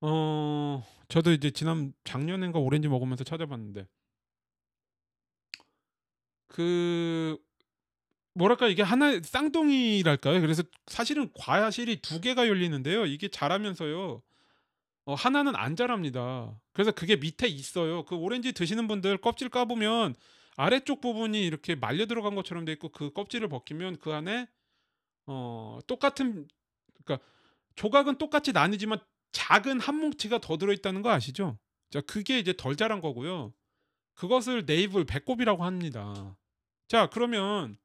어 저도 이제 지난 작년인가 오렌지 먹으면서 찾아봤는데 그 뭐랄까 이게 하나의 쌍둥이랄까요? 그래서 사실은 과실이 두 개가 열리는데요. 이게 자라면서요. 어, 하나는 안 자랍니다. 그래서 그게 밑에 있어요. 그 오렌지 드시는 분들 껍질 까보면 아래쪽 부분이 이렇게 말려 들어간 것처럼 돼 있고 그 껍질을 벗기면 그 안에 어 똑같은 그러니까 조각은 똑같이 나뉘지만 작은 한 뭉치가 더 들어있다는 거 아시죠? 자 그게 이제 덜 자란 거고요. 그것을 navel 배꼽이라고 합니다. 자 그러면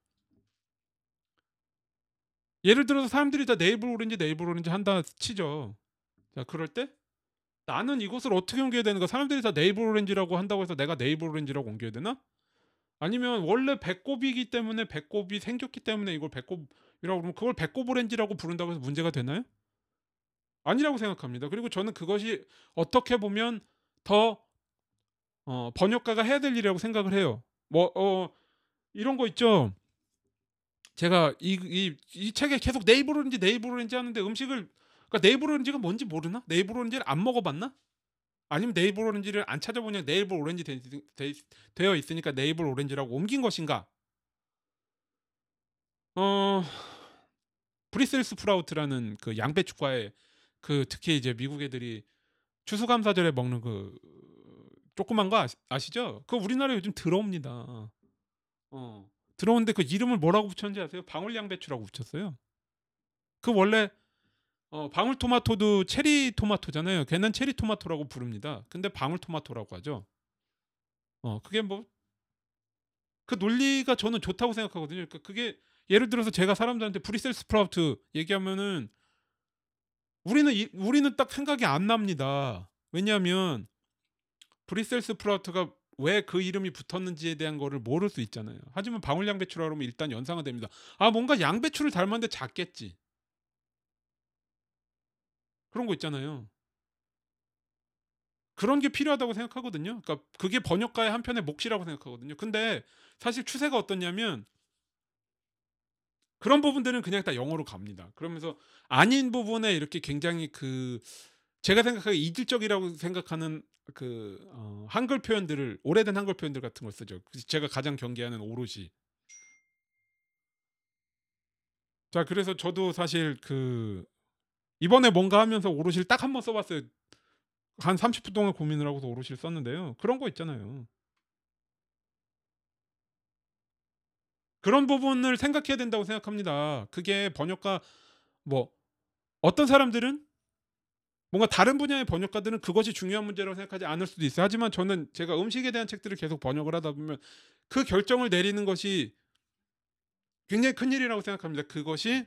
예를 들어서 사람들이 다 네이블 오렌지 네이블 오렌지 한다 치죠. 자 그럴 때 나는 이것을 어떻게 옮겨야 되는가? 사람들이 다 네이블 오렌지라고 한다고 해서 내가 네이블 오렌지라고 옮겨야 되나? 아니면 원래 배꼽이기 때문에 배꼽이 생겼기 때문에 이걸 배꼽이라고 그러면 그걸 배꼽 오렌지라고 부른다고 해서 문제가 되나요? 아니라고 생각합니다. 그리고 저는 그것이 어떻게 보면 더 어, 번역가가 해야 될 일이라고 생각을 해요. 뭐 어, 이런 거 있죠. 제가 이, 이, 이 책에 계속 네이블 오렌지 하는데 음식을 그러니까 네이블 오렌지가 뭔지 모르나? 네이블 오렌지를 안 먹어봤나? 아니면 네이블 오렌지를 안 찾아보냐 네이블 오렌지 되, 되, 되어 있으니까 네이블 오렌지라고 옮긴 것인가? 어 Brussels sprout라는 그 양배추과의 그 특히 이제 미국 애들이 추수감사절에 먹는 그 조그만 거 아시, 아시죠? 그 우리나라에 요즘 들어옵니다. 어 들어오는데 그 이름을 뭐라고 붙였는지 아세요? 방울양배추라고 붙였어요. 그 원래 어, 방울토마토도 체리 토마토잖아요. 걔는 체리 토마토라고 부릅니다. 근데 방울토마토라고 하죠. 어, 그게 뭐 그 논리가 저는 좋다고 생각하거든요. 그러니까 그게 예를 들어서 제가 사람들한테 Brussels sprout 얘기하면은 우리는 이, 우리는 딱 생각이 안 납니다. 왜냐하면 Brussels sprout가 왜 그 이름이 붙었는지에 대한 거를 모를 수 있잖아요. 하지만 방울 양배추라 그러면 일단 연상은 됩니다. 아 뭔가 양배추를 닮았는데 작겠지. 그런 거 있잖아요. 그런 게 필요하다고 생각하거든요. 그러니까 그게 번역가의 한편의 몫이라고 생각하거든요. 근데 사실 추세가 어떻냐면 그런 부분들은 그냥 다 영어로 갑니다. 그러면서 아닌 부분에 이렇게 굉장히 그 제가 생각하기에 이질적이라고 생각하는 그 어, 한글 표현들을 오래된 한글 표현들 같은 걸 쓰죠. 제가 가장 경계하는 오롯이. 자, 그래서 저도 사실 그 이번에 뭔가 하면서 오롯이를 딱 한 번 써봤어요. 한 30분 동안 고민을 하고서 오롯이를 썼는데요. 그런 거 있잖아요. 그런 부분을 생각해야 된다고 생각합니다. 그게 번역가 뭐 어떤 사람들은 뭔가 다른 분야의 번역가들은 그것이 중요한 문제라고 생각하지 않을 수도 있어요. 하지만 저는 제가 음식에 대한 책들을 계속 번역을 하다 보면 그 결정을 내리는 것이 굉장히 큰 일이라고 생각합니다. 그것이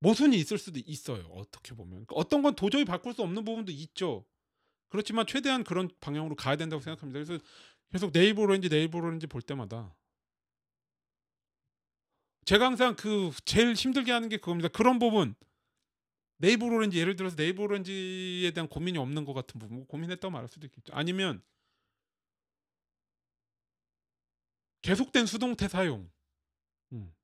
모순이 있을 수도 있어요. 어떻게 보면 어떤 건 도저히 바꿀 수 없는 부분도 있죠. 그렇지만 최대한 그런 방향으로 가야 된다고 생각합니다. 그래서 계속 네이버 오렌지 네이버 오렌지 볼 때마다 제가 항상 그 제일 힘들게 하는 게 그겁니다. 그런 부분 네이버 오렌지 예를 들어서 네이버 오렌지에 대한 고민이 없는 것 같은 부분 뭐 고민했다고 말할 수도 있겠죠. 아니면 계속된 수동태 사용. 음.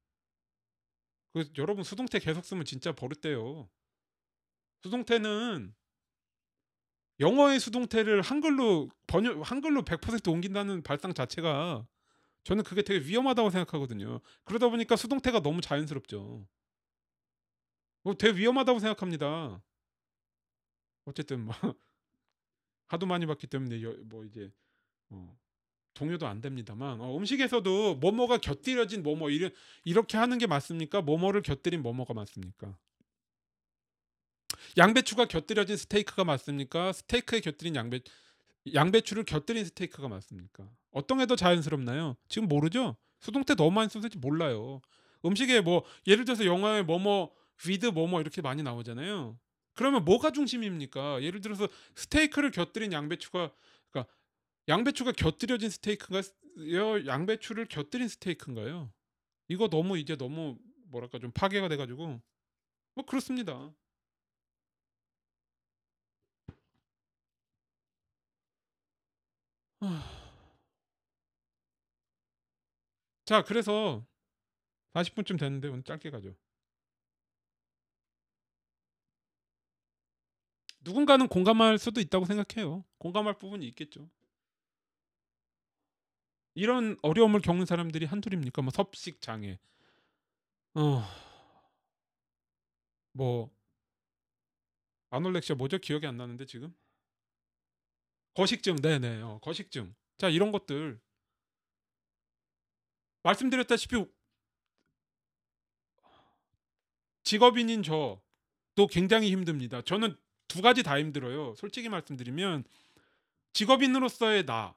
그 여러분 수동태 계속 쓰면 진짜 버릇돼요. 수동태는 영어의 수동태를 한글로 번역 한글로 100% 옮긴다는 발상 자체가 저는 그게 되게 위험하다고 생각하거든요. 그러다 보니까 수동태가 너무 자연스럽죠. 어, 되게 위험하다고 생각합니다. 어쨌든 뭐 하도 많이 봤기 때문에 여, 뭐 이제 어, 동요도 안 됩니다만 어, 음식에서도 뭐뭐가 곁들여진 뭐뭐 이런 이렇게 하는 게 맞습니까? 뭐뭐를 곁들인 뭐뭐가 맞습니까? 양배추가 곁들여진 스테이크가 맞습니까? 스테이크에 곁들인 양배 양배추를 곁들인 스테이크가 맞습니까? 어떤 게 더 자연스럽나요? 지금 모르죠? 수동태 너무 많이 써서 몰라요. 음식에 뭐 예를 들어서 영어에 뭐뭐 with 뭐뭐 이렇게 많이 나오잖아요. 그러면 뭐가 중심입니까? 예를 들어서 스테이크를 곁들인 양배추가 그러니까 양배추가 곁들여진 스테이크가 양배추를 곁들인 스테이크인가요? 이거 너무 이제 너무 뭐랄까 좀 파괴가 돼가지고 뭐 그렇습니다. 자 그래서 40분쯤 됐는데 오늘 짧게 가죠. 누군가는 공감할 수도 있다고 생각해요. 공감할 부분이 있겠죠. 이런 어려움을 겪는 사람들이 한둘입니까? 뭐 섭식 장애, 어, 뭐 아놀렉시아 뭐죠? 기억이 안 나는데 지금 거식증, 네네, 어, 거식증. 자 이런 것들 말씀드렸다시피 직업인인 저도 굉장히 힘듭니다. 저는 두 가지 다 힘들어요. 솔직히 말씀드리면 직업인으로서의 나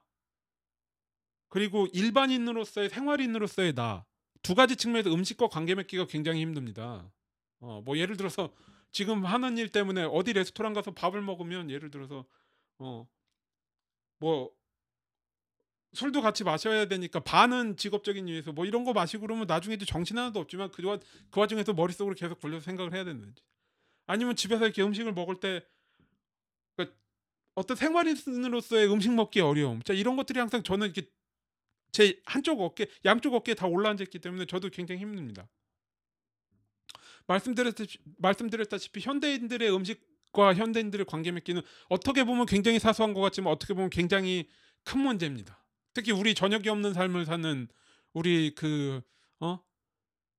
그리고 일반인으로서의 생활인으로서의 나 두 가지 측면에서 음식과 관계 맺기가 굉장히 힘듭니다. 어, 뭐 예를 들어서 지금 하는 일 때문에 어디 레스토랑 가서 밥을 먹으면 예를 들어서 어, 뭐 술도 같이 마셔야 되니까 반은 직업적인 이유에서 뭐 이런 거 마시고 그러면 나중에 정신 하나도 없지만 그, 그 와중에서 머릿속으로 계속 굴려서 생각을 해야 되는지 아니면 집에서 이렇게 음식을 먹을 때 그러니까 어떤 생활인으로서의 음식 먹기 어려움. 자 이런 것들이 항상 저는 이렇게 제 한쪽 어깨 양쪽 어깨에 다 올라앉았기 때문에 저도 굉장히 힘듭니다. 말씀드렸다시피, 말씀드렸다시피 현대인들의 음식과 현대인들의 관계 맺기는 어떻게 보면 굉장히 사소한 것 같지만 어떻게 보면 굉장히 큰 문제입니다. 특히 우리 저녁이 없는 삶을 사는 우리 그 어?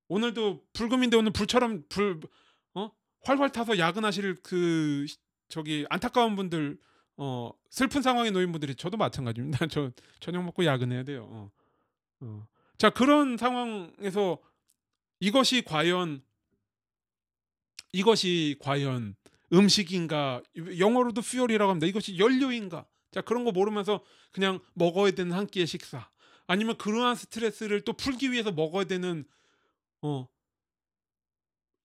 오늘도 불금인데 오늘 불처럼 불 활활 타서 야근하실 그 저기 안타까운 분들 어 슬픈 상황에 놓인 분들이 저도 마찬가지입니다. 저 저녁 먹고 야근해야 돼요. 어. 어. 자 그런 상황에서 이것이 과연 이것이 과연 음식인가 영어로도 fuel이라고 합니다. 이것이 연료인가? 자 그런 거 모르면서 그냥 먹어야 되는 한 끼의 식사 아니면 그러한 스트레스를 또 풀기 위해서 먹어야 되는 어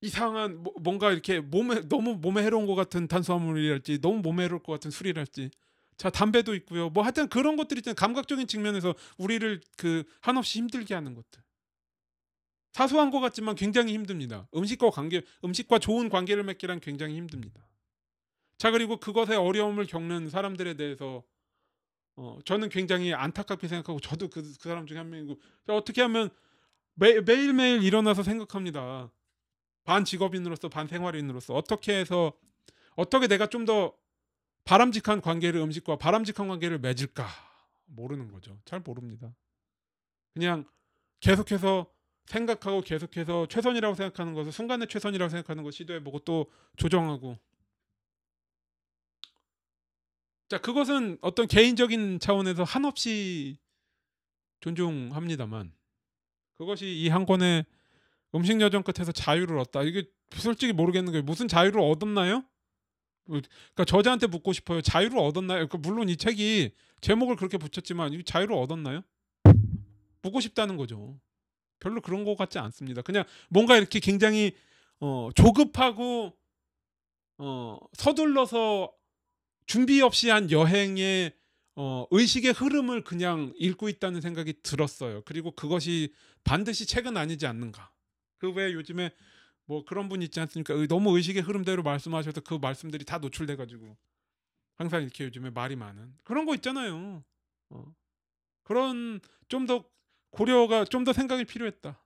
이상한 뭐, 뭔가 이렇게 몸에 너무 몸에 해로운 것 같은 탄수화물이랄지 너무 몸에 해로울 것 같은 술이랄지. 자 담배도 있고요. 뭐 하여튼 그런 것들이 있잖아요. 감각적인 측면에서 우리를 그 한없이 힘들게 하는 것들. 사소한 것 같지만 굉장히 힘듭니다. 음식과 관계 음식과 좋은 관계를 맺기란 굉장히 힘듭니다. 자 그리고 그것에 어려움을 겪는 사람들에 대해서 어, 저는 굉장히 안타깝게 생각하고 저도 그, 그 사람 중에 한 명이고. 어떻게 하면 매, 매일매일 일어나서 생각합니다 반 직업인으로서 반 생활인으로서 어떻게 해서 어떻게 내가 좀 더 바람직한 관계를 음식과 바람직한 관계를 맺을까 모르는 거죠. 잘 모릅니다. 그냥 계속해서 생각하고 계속해서 최선이라고 생각하는 것을 순간의 최선이라고 생각하는 것 시도해보고 또 조정하고 자 그것은 어떤 개인적인 차원에서 한없이 존중합니다만 그것이 이 한 권의 음식 여정 끝에서 자유를 얻다. 이게 솔직히 모르겠는 게 무슨 자유를 얻었나요? 그러니까 저자한테 묻고 싶어요. 자유를 얻었나요? 그러니까 물론 이 책이 제목을 그렇게 붙였지만 이 자유를 얻었나요? 묻고 싶다는 거죠. 별로 그런 것 같지 않습니다. 그냥 뭔가 이렇게 굉장히 어, 조급하고 어, 서둘러서 준비 없이 한 여행의 어, 의식의 흐름을 그냥 읽고 있다는 생각이 들었어요. 그리고 그것이 반드시 책은 아니지 않는가. 그외 요즘에 뭐 그런 분 있지 않습니까? 너무 의식의 흐름대로 말씀하셔서 그 말씀들이 다 노출돼 가지고 항상 이렇게 요즘에 말이 많은 그런 거 있잖아요. 어. 그런 좀 더 고려가 좀 더 생각이 필요했다.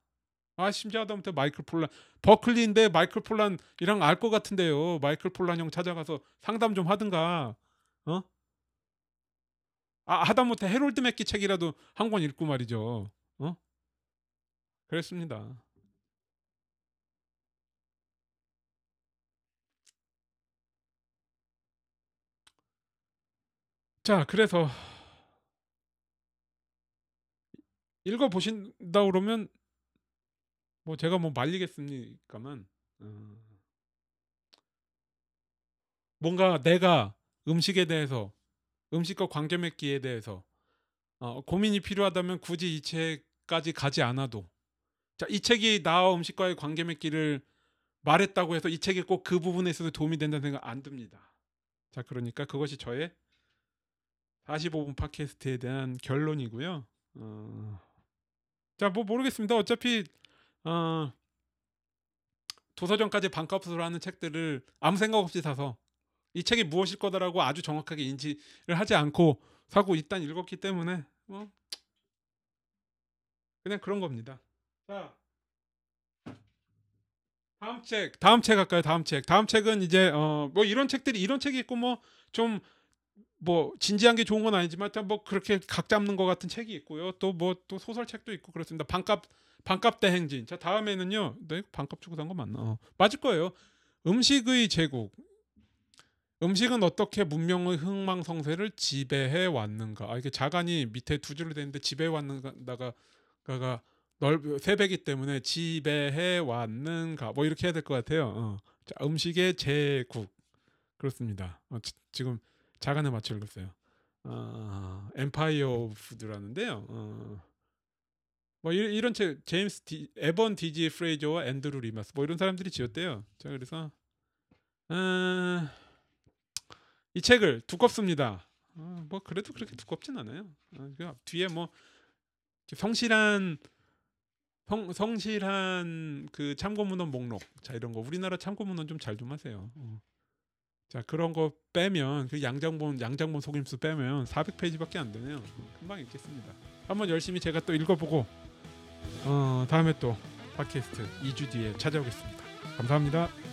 아 심지어 하다못해 마이클 폴란 버클리인데 마이클 폴란이랑 알 것 같은데요. 마이클 폴란 형 찾아가서 상담 좀 하든가. 어? 아 하다못해 해롤드 맥기 책이라도 한 권 읽고 말이죠. 어? 그랬습니다. 자, 그래서 읽어 보신다 그러면 뭐 제가 뭐 말리겠습니까만 어, 뭔가 내가 음식에 대해서 음식과 관계 맺기에 대해서 어, 고민이 필요하다면 굳이 이 책까지 가지 않아도 자, 이 책이 나와 음식과의 관계 맺기를 말했다고 해서 이 책이 꼭 그 부분에 있어서 도움이 된다는 생각 안 듭니다. 자, 그러니까 그것이 저의 45분 팟캐스트에 대한 결론이고요. 어... 자, 뭐 모르겠습니다. 어차피 어... 도서전까지 반값으로 하는 책들을 아무 생각 없이 사서 이 책이 무엇일 거다라고 아주 정확하게 인지를 하지 않고 사고 일단 읽었기 때문에 뭐 그냥 그런 겁니다. 자, 다음 책, 다음 책 할까요? 다음 책. 다음 책은 이제 어 뭐 이런 책들이 이런 책이 있고 뭐좀 뭐 진지한 게 좋은 건 아니지만 뭐 그렇게 각 잡는 것 같은 책이 있고요. 또뭐 또 소설책도 있고 그렇습니다. 반값 반값 대행진. 자 다음에는요. 네, 반값 주고 산 거 맞나? 어, 맞을 거예요. 음식의 제국. 음식은 어떻게 문명의 흥망성쇠를 지배해 왔는가? 아, 이게 자간이 밑에 두 줄로 되는데 지배해 왔는가가 가가 넓 세배기 때문에 지배해 왔는가? 뭐 이렇게 해야 될 것 같아요. 어. 자, 음식의 제국 그렇습니다. 어, 지, 지금 자간에 맞춰 읽었어요. 어, Empire of Food라는데요. 어. 뭐 이, 이런 책 제임스 디, 에번 D. G. 프레이저와 앤드루 리마스 뭐 이런 사람들이 지었대요. 자 그래서 어, 이 책을 두껍습니다. 어, 뭐 그래도 그렇게 두껍진 않아요. 어, 그 뒤에 뭐 성실한 성, 성실한 그 참고문헌 목록 자 이런 거 우리나라 참고문헌 좀 잘좀 하세요. 어. 자 그런 거 빼면 그 양장본 양장본 속임수 빼면 400페이지밖에 안 되네요. 금방 읽겠습니다. 한번 열심히 제가 또 읽어보고 어, 다음에 또 팟캐스트 2주 뒤에 찾아오겠습니다. 감사합니다.